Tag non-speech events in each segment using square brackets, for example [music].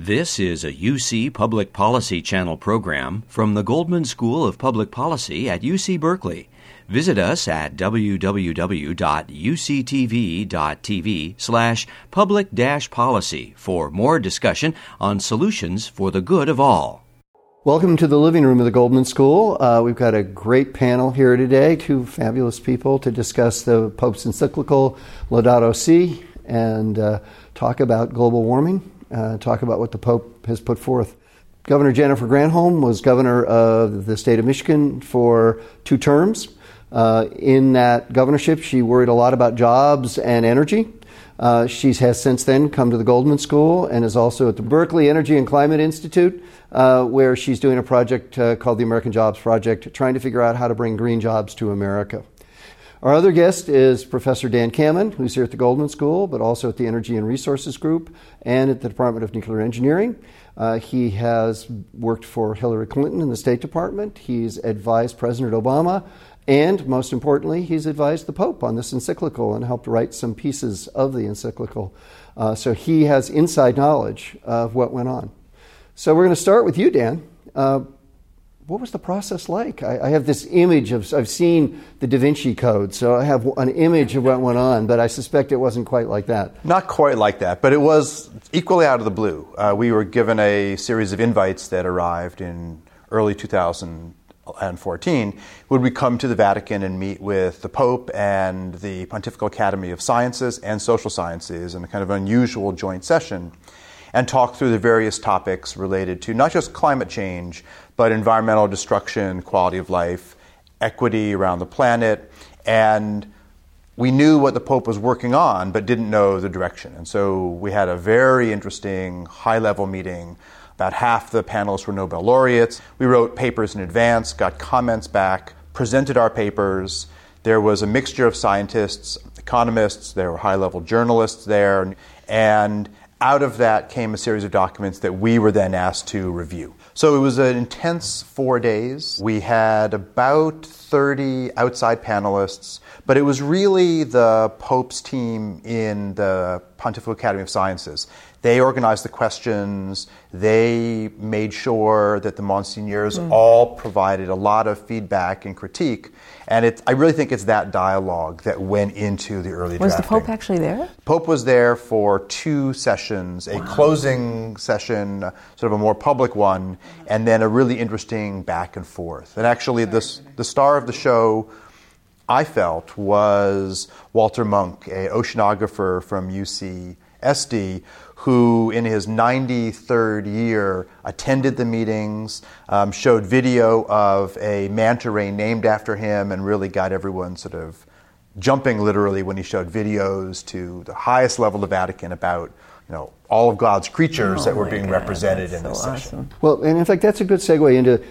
This is a UC Public Policy Channel program from the Goldman School of Public Policy at UC Berkeley. Visit us at www.uctv.tv slash public policy for more discussion on solutions for the good of all. Welcome to the living room of the Goldman School. Uh, we've got a great panel here today, two fabulous people to discuss the Pope's encyclical Laudato Si and uh, talk about global warming uh, talk about what the Pope has put forth. Governor Jennifer Granholm was governor of the state of Michigan for two terms. Uh, in that governorship, she worried a lot about jobs and energy. Uh, she has since then come to the Goldman School and is also at the Berkeley Energy and Climate Institute, uh, where she's doing a project uh, called the American Jobs Project, trying to figure out how to bring green jobs to America. Our other guest is Professor Dan Kammen, who's here at the Goldman School, but also at the Energy and Resources Group and at the Department of Nuclear Engineering. Uh, he has worked for Hillary Clinton in the State Department. He's advised President Obama, and most importantly, he's advised the Pope on this encyclical and helped write some pieces of the encyclical. Uh, so he has inside knowledge of what went on. So we're going to start with you, Dan. Uh, what was the process like? I, I, have this image of, I've seen the Da Vinci Code, so I have an image of what went on, but I suspect it wasn't quite like that. Not quite like that, but it was equally out of the blue. Uh, we were given a series of invites that arrived in early 2014. Would we come to the Vatican and meet with the Pope and the Pontifical Academy of Sciences and Social Sciences in a kind of unusual joint session? And talk through the various topics related to not just climate change, but environmental destruction, quality of life, equity around the planet, and we knew what the Pope was working on, but didn't know the direction. And so we had a very interesting high level meeting. About half the panelists were Nobel laureates. We wrote papers in advance, got comments back, presented our papers. There was a mixture of scientists, economists, there were high level journalists there, and out of that came a series of documents that we were then asked to review. So it was an intense four days. We had about 30 outside panelists, but it was really the Pope's team in the Pontifical Academy of Sciences. They organized the questions, they made sure that the Monsignors mm. all provided a lot of feedback and critique. And it, I really think it's that dialogue that went into the early was drafting. the Pope actually there? Pope was there for two sessions, a wow. closing session, sort of a more public one, and then a really interesting back and forth. And actually, the, the star of the show, I felt, was Walter Munk, a oceanographer from UC SD, who in his 93rd year attended the meetings, um, showed video of a manta ray named after him, and really got everyone sort of jumping literally when he showed videos to the highest level of Vatican about you know all of God's creatures oh that were being God, represented in so this awesome. session. Well, and in fact, that's a good segue into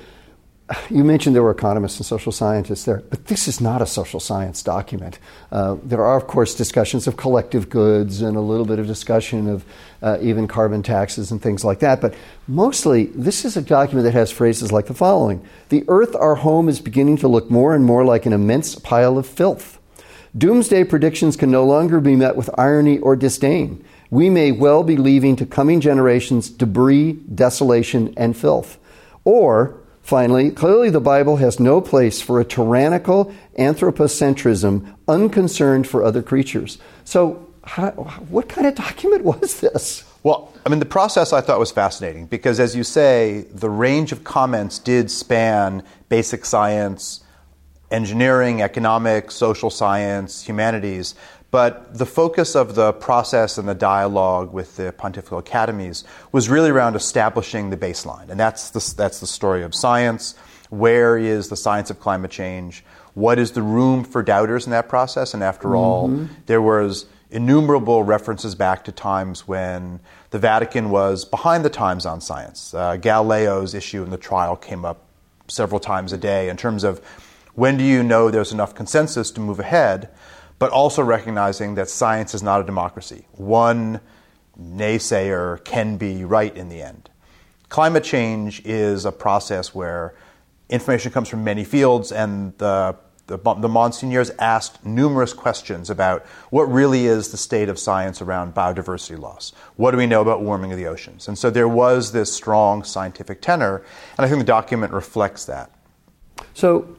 you mentioned there were economists and social scientists there, but this is not a social science document. Uh, there are, of course, discussions of collective goods and a little bit of discussion of uh, even carbon taxes and things like that, but mostly this is a document that has phrases like the following The earth, our home, is beginning to look more and more like an immense pile of filth. Doomsday predictions can no longer be met with irony or disdain. We may well be leaving to coming generations debris, desolation, and filth. Or, Finally, clearly the Bible has no place for a tyrannical anthropocentrism unconcerned for other creatures. So, how, what kind of document was this? Well, I mean, the process I thought was fascinating because, as you say, the range of comments did span basic science, engineering, economics, social science, humanities. But the focus of the process and the dialogue with the pontifical academies was really around establishing the baseline. And that's the, that's the story of science. Where is the science of climate change? What is the room for doubters in that process? And after mm-hmm. all, there was innumerable references back to times when the Vatican was behind the times on science. Uh, Galileo's issue in the trial came up several times a day in terms of when do you know there's enough consensus to move ahead? But also recognizing that science is not a democracy. One naysayer can be right in the end. Climate change is a process where information comes from many fields, and the the, the Monsignors asked numerous questions about what really is the state of science around biodiversity loss. What do we know about warming of the oceans? And so there was this strong scientific tenor, and I think the document reflects that. So,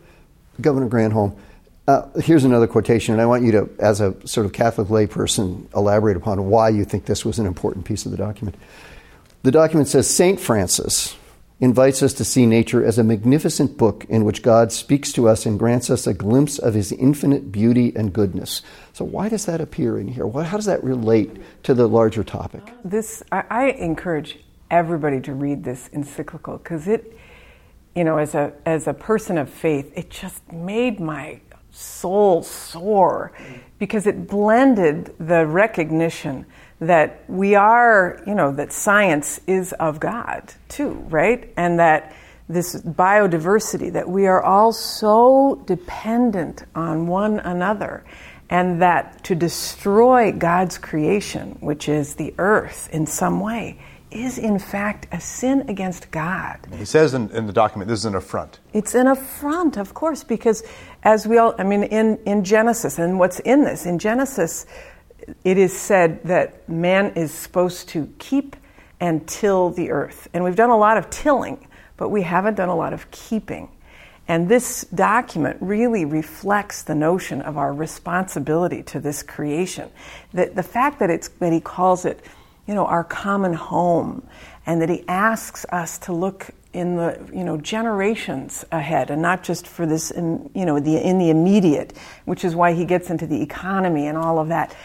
Governor Granholm, uh, here's another quotation, and I want you to, as a sort of Catholic layperson, elaborate upon why you think this was an important piece of the document. The document says St. Francis, invites us to see nature as a magnificent book in which God speaks to us and grants us a glimpse of his infinite beauty and goodness. So, why does that appear in here? How does that relate to the larger topic? This, I, I encourage everybody to read this encyclical because it, you know, as a, as a person of faith, it just made my soul soar because it blended the recognition that we are, you know, that science is of God too, right? And that this biodiversity, that we are all so dependent on one another, and that to destroy God's creation, which is the earth in some way, is in fact a sin against God. He says in, in, the document this is an affront. It's an affront, of course, because as we all, I mean, in, in Genesis, and what's in this, in Genesis, it is said that man is supposed to keep and till the earth. And we've done a lot of tilling, but we haven't done a lot of keeping. And this document really reflects the notion of our responsibility to this creation. That the fact that, it's, that he calls it, you know, our common home, and that he asks us to look in the you know generations ahead and not just for this in, you know the in the immediate which is why he gets into the economy and all of that.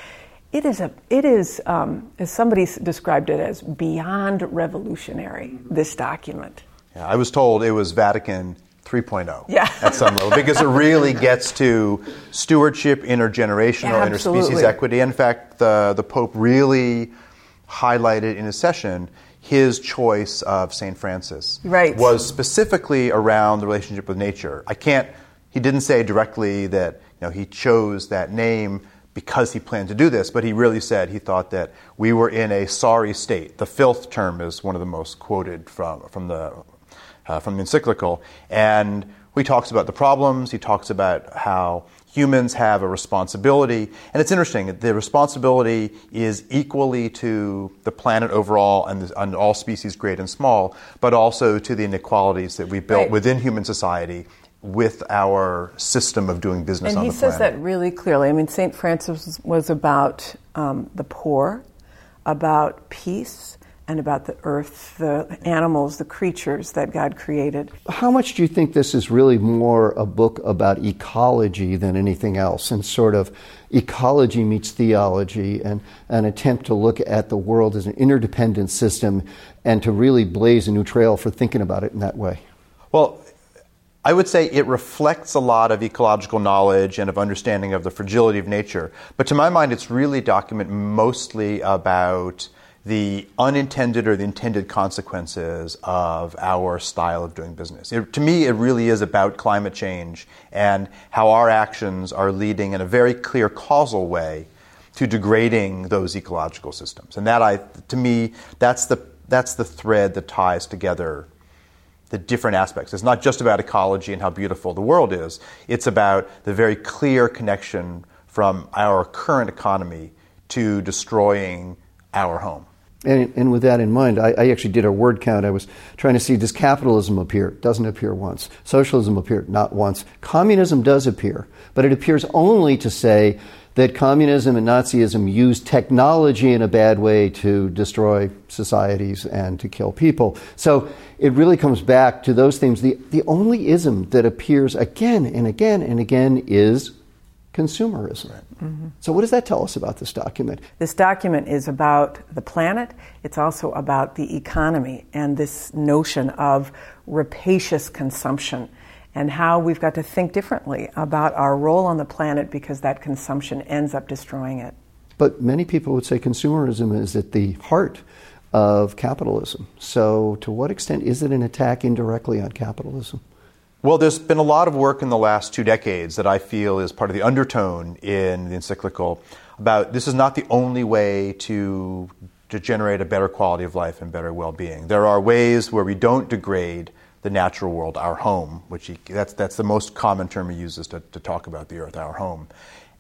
It is a it is um, as somebody described it as beyond revolutionary this document. Yeah, i was told it was vatican 3.0 yeah. at some level because it really [laughs] gets to stewardship intergenerational yeah, interspecies equity. In fact the, the pope really highlighted in his session his choice of st francis right. was specifically around the relationship with nature i can't he didn't say directly that you know, he chose that name because he planned to do this, but he really said he thought that we were in a sorry state. The filth term is one of the most quoted from, from, the, uh, from the encyclical. And he talks about the problems, he talks about how humans have a responsibility. And it's interesting, the responsibility is equally to the planet overall and, the, and all species, great and small, but also to the inequalities that we built right. within human society with our system of doing business and on he says planet. that really clearly. I mean, St. Francis was about um, the poor, about peace, and about the earth, the animals, the creatures that God created. How much do you think this is really more a book about ecology than anything else, and sort of ecology meets theology, and an attempt to look at the world as an interdependent system and to really blaze a new trail for thinking about it in that way? Well, I would say it reflects a lot of ecological knowledge and of understanding of the fragility of nature. But to my mind, it's really a document mostly about the unintended or the intended consequences of our style of doing business. It, to me, it really is about climate change and how our actions are leading in a very clear causal way to degrading those ecological systems. And that, I, to me, that's the, that's the thread that ties together the different aspects. It's not just about ecology and how beautiful the world is, it's about the very clear connection from our current economy to destroying our home. And, and, with that in mind, I, I, actually did a word count. I was trying to see does capitalism appear? Doesn't appear once. Socialism appear? Not once. Communism does appear, but it appears only to say that communism and Nazism use technology in a bad way to destroy societies and to kill people. So it really comes back to those themes. The, the only ism that appears again and again and again is consumerism. Mm-hmm. So, what does that tell us about this document? This document is about the planet, it's also about the economy and this notion of rapacious consumption and how we've got to think differently about our role on the planet because that consumption ends up destroying it. But many people would say consumerism is at the heart of capitalism. So, to what extent is it an attack indirectly on capitalism? Well, there's been a lot of work in the last two decades that I feel is part of the undertone in the encyclical about this is not the only way to, to generate a better quality of life and better well being. There are ways where we don't degrade the natural world, our home, which he, that's, that's the most common term he uses to, to talk about the earth, our home.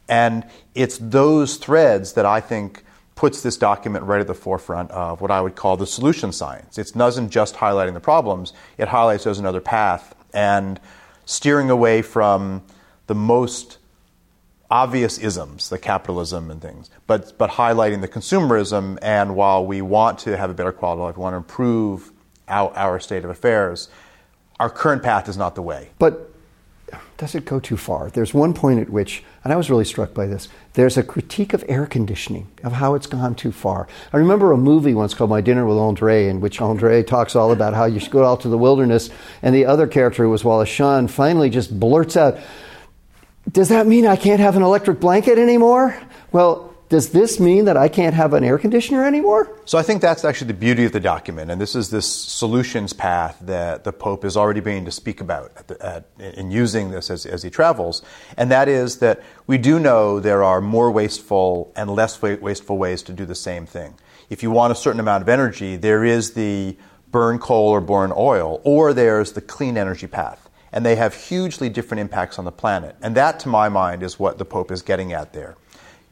And it's those threads that I think puts this document right at the forefront of what I would call the solution science. It doesn't just highlighting the problems, it highlights there's another path and steering away from the most obvious isms, the capitalism and things, but, but highlighting the consumerism. And while we want to have a better quality of life, we want to improve our, our state of affairs, our current path is not the way. But does it go too far? There's one point at which, and I was really struck by this, there's a critique of air conditioning, of how it's gone too far. I remember a movie once called My Dinner with Andre, in which Andre talks all about how you should go out to the wilderness, and the other character, who was Wallace Shawn, finally just blurts out, Does that mean I can't have an electric blanket anymore? Well, does this mean that I can't have an air conditioner anymore? So I think that's actually the beauty of the document, and this is this solutions path that the Pope is already beginning to speak about at the, at, in using this as, as he travels, and that is that we do know there are more wasteful and less wasteful ways to do the same thing. If you want a certain amount of energy, there is the burn coal or burn oil, or there's the clean energy path. And they have hugely different impacts on the planet. And that, to my mind, is what the Pope is getting at there.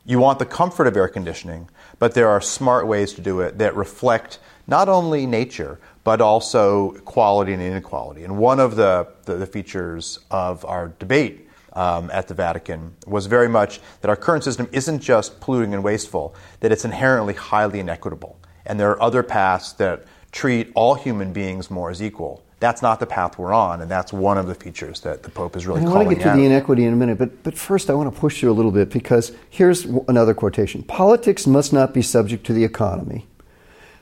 You want the comfort of air conditioning, but there are smart ways to do it that reflect not only nature, but also quality and inequality. And one of the, the, the features of our debate um, at the Vatican was very much that our current system isn't just polluting and wasteful, that it's inherently highly inequitable. And there are other paths that treat all human beings more as equal. That's not the path we're on, and that's one of the features that the Pope is really I want to get to out. the inequity in a minute, but, but first I want to push you a little bit because here's another quotation Politics must not be subject to the economy,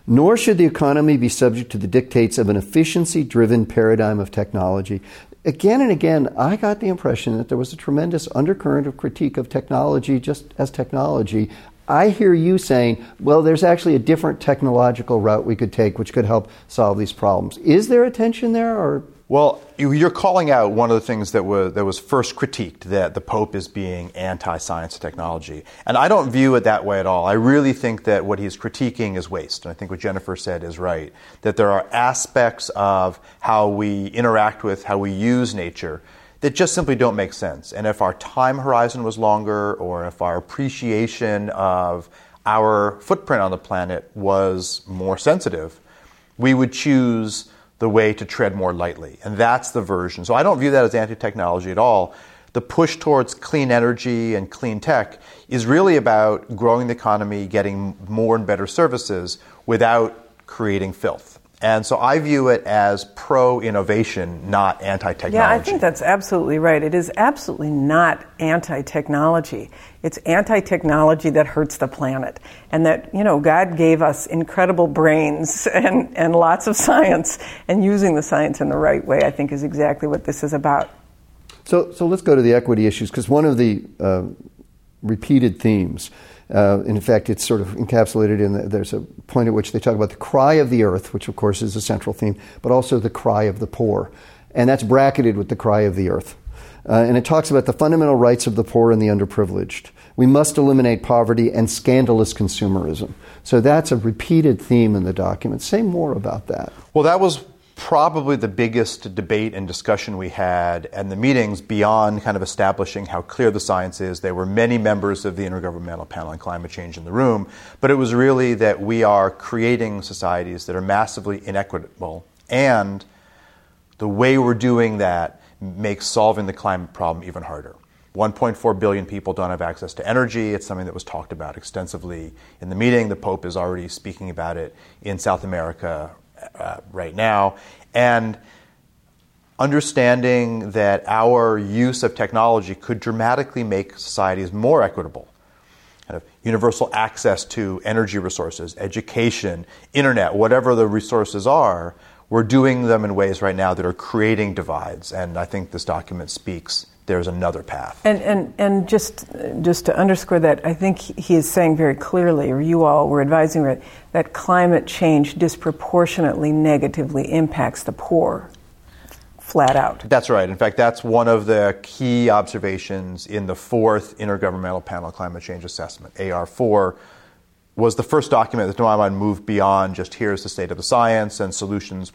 nor should the economy be subject to the dictates of an efficiency driven paradigm of technology. Again and again, I got the impression that there was a tremendous undercurrent of critique of technology just as technology. I hear you saying, well, there's actually a different technological route we could take which could help solve these problems. Is there a tension there or well, you're calling out one of the things that was, that was first critiqued that the Pope is being anti science and technology. And I don't view it that way at all. I really think that what he's critiquing is waste. And I think what Jennifer said is right that there are aspects of how we interact with, how we use nature that just simply don't make sense. And if our time horizon was longer, or if our appreciation of our footprint on the planet was more sensitive, we would choose the way to tread more lightly. And that's the version. So I don't view that as anti technology at all. The push towards clean energy and clean tech is really about growing the economy, getting more and better services without creating filth. And so I view it as pro innovation, not anti technology. Yeah, I think that's absolutely right. It is absolutely not anti technology. It's anti technology that hurts the planet. And that, you know, God gave us incredible brains [laughs] and, and lots of science, and using the science in the right way, I think, is exactly what this is about. So, so let's go to the equity issues, because one of the uh, repeated themes uh, in fact, it's sort of encapsulated in the, there's a point at which they talk about the cry of the earth, which of course is a central theme, but also the cry of the poor. And that's bracketed with the cry of the earth. Uh, and it talks about the fundamental rights of the poor and the underprivileged. We must eliminate poverty and scandalous consumerism. So that's a repeated theme in the document. Say more about that. Well, that was probably the biggest debate and discussion we had and the meetings beyond kind of establishing how clear the science is. There were many members of the Intergovernmental Panel on Climate Change in the room, but it was really that we are creating societies that are massively inequitable, and the way we're doing that makes solving the climate problem even harder. 1.4 billion people don't have access to energy. It's something that was talked about extensively in the meeting. The Pope is already speaking about it in South America uh, right now. And understanding that our use of technology could dramatically make societies more equitable. Kind of universal access to energy resources, education, internet, whatever the resources are, we're doing them in ways right now that are creating divides. And I think this document speaks there's another path. And, and, and just, just to underscore that, I think he is saying very clearly, or you all were advising that, that climate change disproportionately negatively impacts the poor, flat out. That's right. In fact, that's one of the key observations in the fourth Intergovernmental Panel on Climate Change Assessment, AR4 was the first document that, to my mind, moved beyond just here's the state of the science and solutions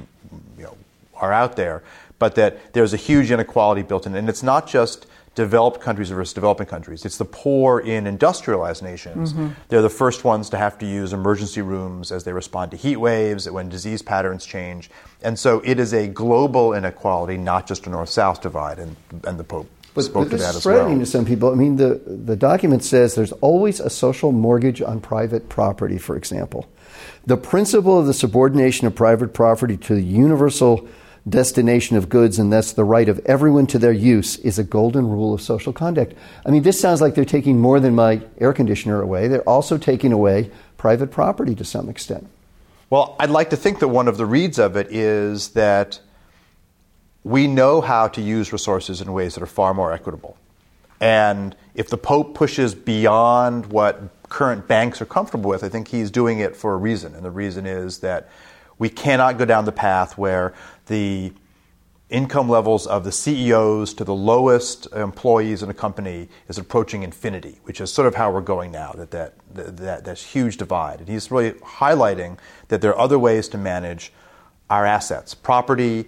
you know, are out there, but that there's a huge inequality built in. And it's not just developed countries versus developing countries. It's the poor in industrialized nations. Mm-hmm. They're the first ones to have to use emergency rooms as they respond to heat waves, when disease patterns change. And so it is a global inequality, not just a north south divide. And, and the Pope but, spoke but to that as threatening well. to some people. I mean, the, the document says there's always a social mortgage on private property, for example. The principle of the subordination of private property to the universal destination of goods and thus the right of everyone to their use is a golden rule of social conduct. I mean, this sounds like they're taking more than my air conditioner away. They're also taking away private property to some extent. Well, I'd like to think that one of the reads of it is that we know how to use resources in ways that are far more equitable. And if the Pope pushes beyond what current banks are comfortable with, I think he's doing it for a reason. And the reason is that we cannot go down the path where the income levels of the CEOs to the lowest employees in a company is approaching infinity, which is sort of how we're going now, that, that, that, that huge divide. And he's really highlighting that there are other ways to manage our assets property,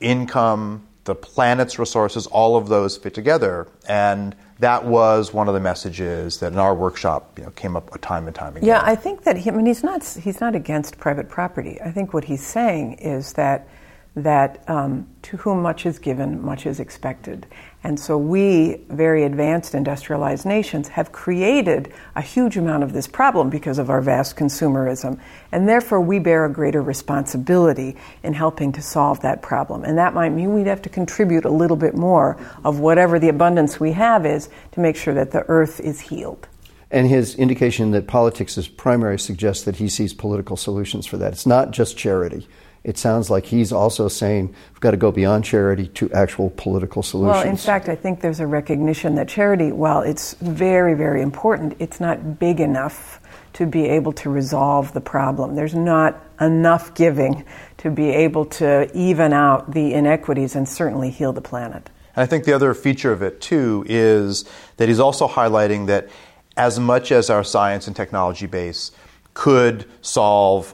income, the planet's resources, all of those fit together. And that was one of the messages that in our workshop you know, came up time and time again. Yeah, I think that he, I mean he's not he's not against private property. I think what he's saying is that that um, to whom much is given, much is expected. And so we, very advanced industrialized nations, have created a huge amount of this problem because of our vast consumerism. And therefore, we bear a greater responsibility in helping to solve that problem. And that might mean we'd have to contribute a little bit more of whatever the abundance we have is to make sure that the earth is healed. And his indication that politics is primary suggests that he sees political solutions for that. It's not just charity it sounds like he's also saying we've got to go beyond charity to actual political solutions. Well, in fact, I think there's a recognition that charity, while it's very, very important, it's not big enough to be able to resolve the problem. There's not enough giving to be able to even out the inequities and certainly heal the planet. And I think the other feature of it, too, is that he's also highlighting that as much as our science and technology base could solve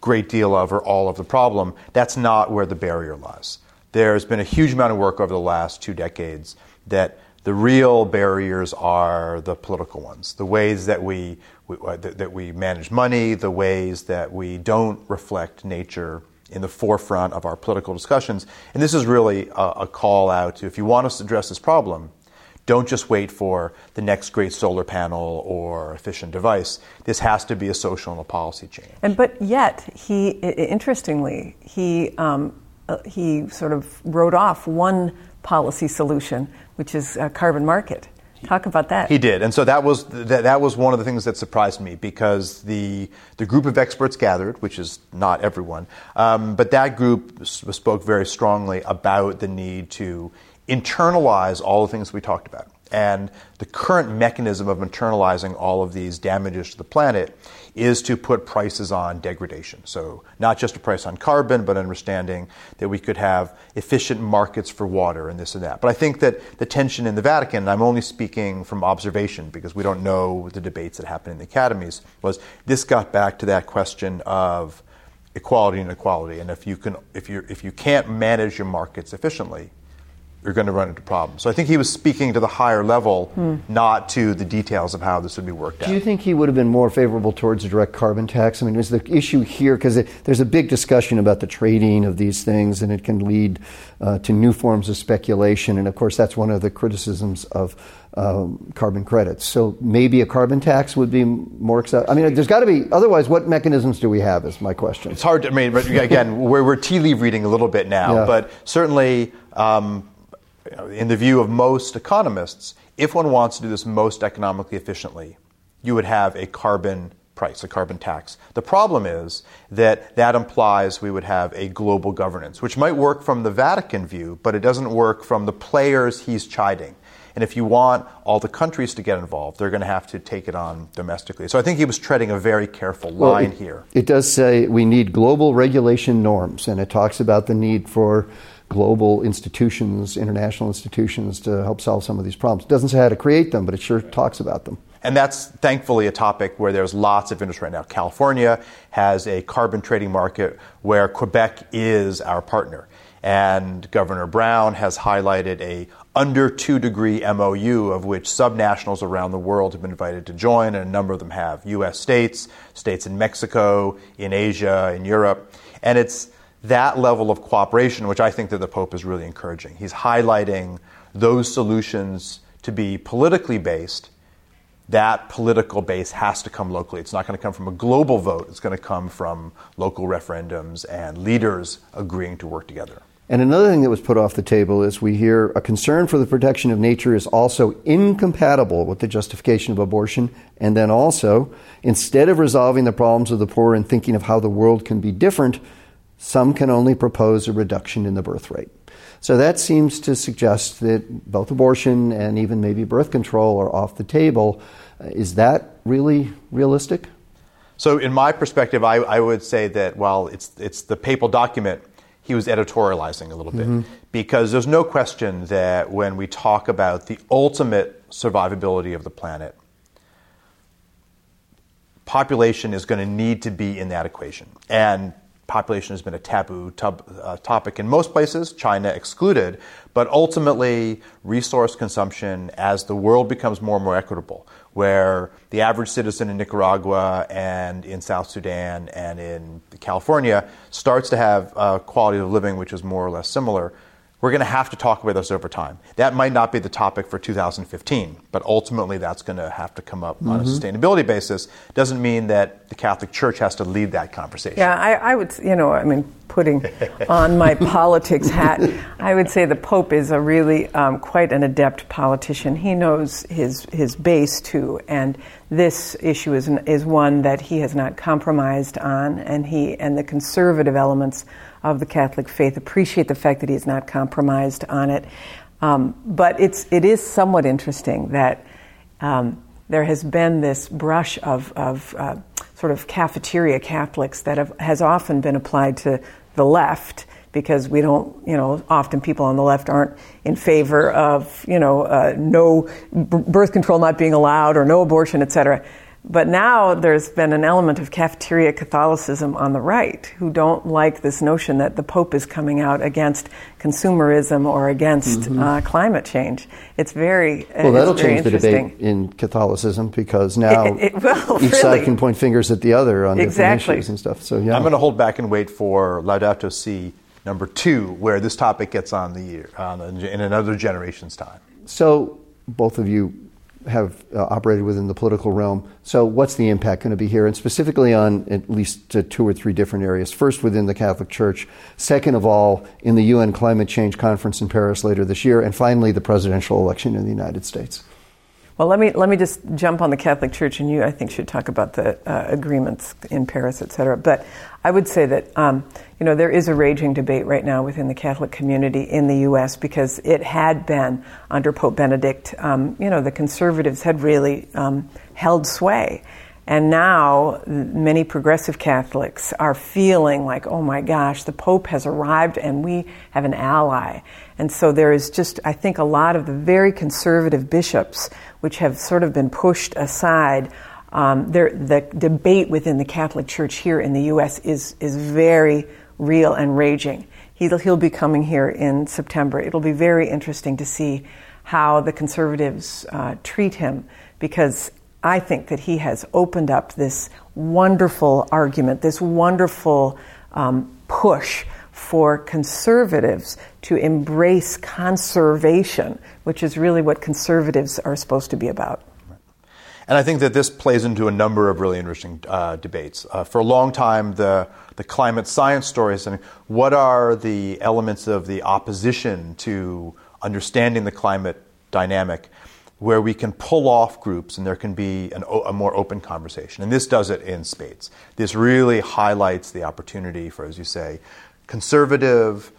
great deal of or all of the problem. That's not where the barrier lies. There's been a huge amount of work over the last two decades that the real barriers are the political ones, the ways that we, we uh, that we manage money, the ways that we don't reflect nature in the forefront of our political discussions. And this is really a, a call out to if you want us to address this problem, don't just wait for the next great solar panel or efficient device. This has to be a social and a policy change. And but yet he, interestingly, he um, uh, he sort of wrote off one policy solution, which is a carbon market. Talk about that. He did, and so that was that, that was one of the things that surprised me because the the group of experts gathered, which is not everyone, um, but that group spoke very strongly about the need to internalize all the things we talked about. And the current mechanism of internalizing all of these damages to the planet is to put prices on degradation. So, not just a price on carbon, but understanding that we could have efficient markets for water and this and that. But I think that the tension in the Vatican, and I'm only speaking from observation because we don't know the debates that happen in the academies, was this got back to that question of equality and inequality. And if you, can, if, you if you can't manage your markets efficiently, you're going to run into problems. So I think he was speaking to the higher level, hmm. not to the details of how this would be worked out. Do you think he would have been more favorable towards a direct carbon tax? I mean, is the issue here because there's a big discussion about the trading of these things, and it can lead uh, to new forms of speculation. And of course, that's one of the criticisms of um, carbon credits. So maybe a carbon tax would be more acceptable. I mean, there's got to be. Otherwise, what mechanisms do we have? Is my question. It's hard. To, I mean, again, [laughs] we're, we're tea leaf reading a little bit now, yeah. but certainly. Um, in the view of most economists, if one wants to do this most economically efficiently, you would have a carbon price, a carbon tax. The problem is that that implies we would have a global governance, which might work from the Vatican view, but it doesn't work from the players he's chiding. And if you want all the countries to get involved, they're going to have to take it on domestically. So I think he was treading a very careful line well, it, here. It does say we need global regulation norms, and it talks about the need for global institutions, international institutions to help solve some of these problems. It doesn't say how to create them, but it sure talks about them. and that's thankfully a topic where there's lots of interest right now. California has a carbon trading market where Quebec is our partner. And Governor Brown has highlighted a under two degree MOU of which subnationals around the world have been invited to join, and a number of them have US states, states in Mexico, in Asia, in Europe. And it's that level of cooperation which I think that the Pope is really encouraging. He's highlighting those solutions to be politically based. That political base has to come locally. It's not going to come from a global vote. It's going to come from local referendums and leaders agreeing to work together. And another thing that was put off the table is we hear a concern for the protection of nature is also incompatible with the justification of abortion. And then also, instead of resolving the problems of the poor and thinking of how the world can be different, some can only propose a reduction in the birth rate. So that seems to suggest that both abortion and even maybe birth control are off the table. Is that really realistic? So, in my perspective, I, I would say that while it's, it's the papal document, he was editorializing a little bit mm-hmm. because there's no question that when we talk about the ultimate survivability of the planet, population is going to need to be in that equation. And population has been a taboo tub, uh, topic in most places, China excluded, but ultimately, resource consumption, as the world becomes more and more equitable, where the average citizen in Nicaragua and in South Sudan and in California starts to have a quality of living which is more or less similar, we're going to have to talk about this over time. That might not be the topic for 2015, but ultimately that's going to have to come up mm-hmm. on a mm-hmm. sustainability basis. Doesn't mean that the Catholic Church has to lead that conversation. Yeah, I, I would, you know, I mean, putting [laughs] on my politics hat, I would say the Pope is a really um, quite an adept politician. He knows his his base too, and this issue is is one that he has not compromised on, and he and the conservative elements of the Catholic faith appreciate the fact that he has not compromised on it. Um, but it's, it is somewhat interesting that um, there has been this brush of, of uh, sort of cafeteria Catholics that have, has often been applied to the left because we don't, you know, often people on the left aren't in favor of, you know, uh, no birth control not being allowed or no abortion, et cetera. But now there's been an element of cafeteria Catholicism on the right who don't like this notion that the Pope is coming out against consumerism or against mm-hmm. uh, climate change. It's very well. That'll very change the debate in Catholicism because [laughs] now it, it, well, each really. side can point fingers at the other on exactly. different issues and stuff. So yeah, I'm going to hold back and wait for Laudato Si number two, where this topic gets on the, on the in another generation's time. So both of you have uh, operated within the political realm. So, what's the impact going to be here? And specifically on at least uh, two or three different areas. First, within the Catholic Church. Second of all, in the UN Climate Change Conference in Paris later this year. And finally, the presidential election in the United States. Well, let me let me just jump on the Catholic Church, and you, I think, should talk about the uh, agreements in Paris, et cetera. But I would say that um, you know there is a raging debate right now within the Catholic community in the U.S. because it had been under Pope Benedict. Um, you know, the conservatives had really um, held sway. And now, many progressive Catholics are feeling like, oh my gosh, the Pope has arrived and we have an ally. And so there is just, I think, a lot of the very conservative bishops which have sort of been pushed aside. Um, the debate within the Catholic Church here in the U.S. is is very real and raging. He'll, he'll be coming here in September. It'll be very interesting to see how the conservatives uh, treat him because I think that he has opened up this wonderful argument, this wonderful um, push for conservatives to embrace conservation, which is really what conservatives are supposed to be about. And I think that this plays into a number of really interesting uh, debates. Uh, for a long time, the, the climate science story is what are the elements of the opposition to understanding the climate dynamic where we can pull off groups and there can be an, a more open conversation. And this does it in spades. This really highlights the opportunity for, as you say, conservative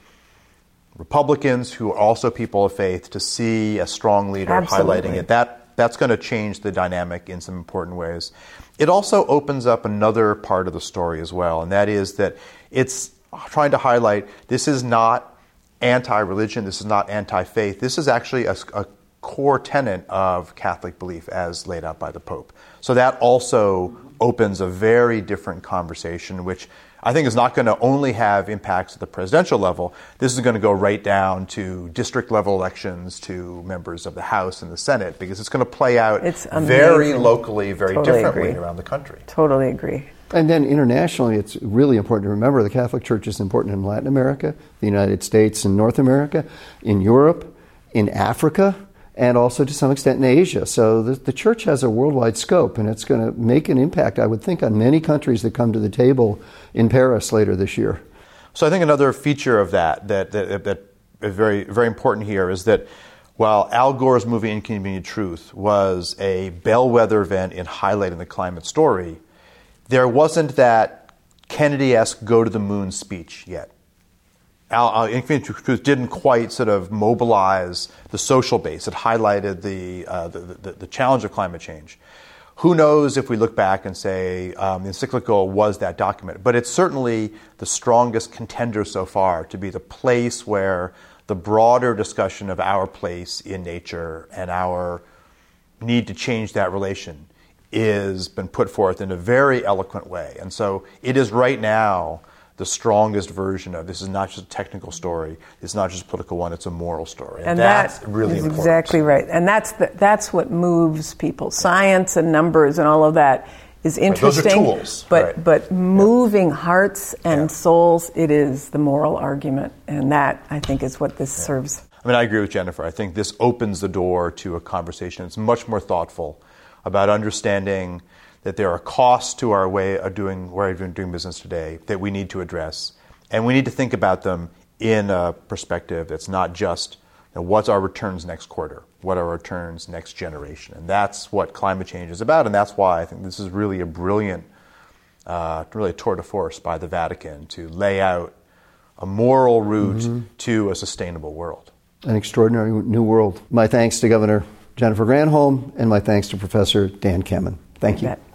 Republicans who are also people of faith to see a strong leader Absolutely. highlighting it. That, that's going to change the dynamic in some important ways. It also opens up another part of the story as well, and that is that it's trying to highlight this is not anti religion, this is not anti faith, this is actually a, a core tenet of Catholic belief as laid out by the Pope. So that also opens a very different conversation, which I think is not going to only have impacts at the presidential level. This is going to go right down to district level elections, to members of the House and the Senate, because it's going to play out It's very locally, very Totally differently agree. around the country. Totally agree. And then internationally, it's really important to remember the Catholic Church is important in Latin America, the United States and North America, in Europe, in Africa, and also to some extent in Asia. So the, the church has a worldwide scope, and it's going to make an impact, I would think, on many countries that come to the table in Paris later this year. So I think another feature of that that, that, that is very, very important here is that while Al Gore's movie Inconvenient Truth was a bellwether event in highlighting the climate story, there wasn't that Kennedy-esque go to the moon speech yet. Al, uh, Inconvenient Truth didn't quite sort of mobilize the social base. It highlighted the, uh, the, the, the challenge of climate change. Who knows if we look back and say um, the encyclical was that document? But it's certainly the strongest contender so far to be the place where the broader discussion of our place in nature and our need to change that relation is been put forth in a very eloquent way. And so it is right now the strongest version of this is not just a technical story, it's not just a political one, it's a moral story. And that's that really is important. exactly right. And that's the, that's what moves people. Science and numbers and all of that is interesting. those are tools, But right. but moving hearts and Yeah. souls, it is the moral argument, and that I think is what this serves. I mean, I agree with Jennifer. I think this opens the door to a conversation that's much more thoughtful about understanding that there are costs to our way of doing way of doing business today that we need to address, and we need to think about them in a perspective that's not just you know, what's our returns next quarter, what are our returns next generation, and that's what climate change is about, and that's why I think this is really a brilliant, uh, really a tour de force by the Vatican to lay out a moral route to a sustainable world. An extraordinary new world. My thanks to Governor Jennifer Granholm, and my thanks to Professor Dan Kammen. Thank you. Bet.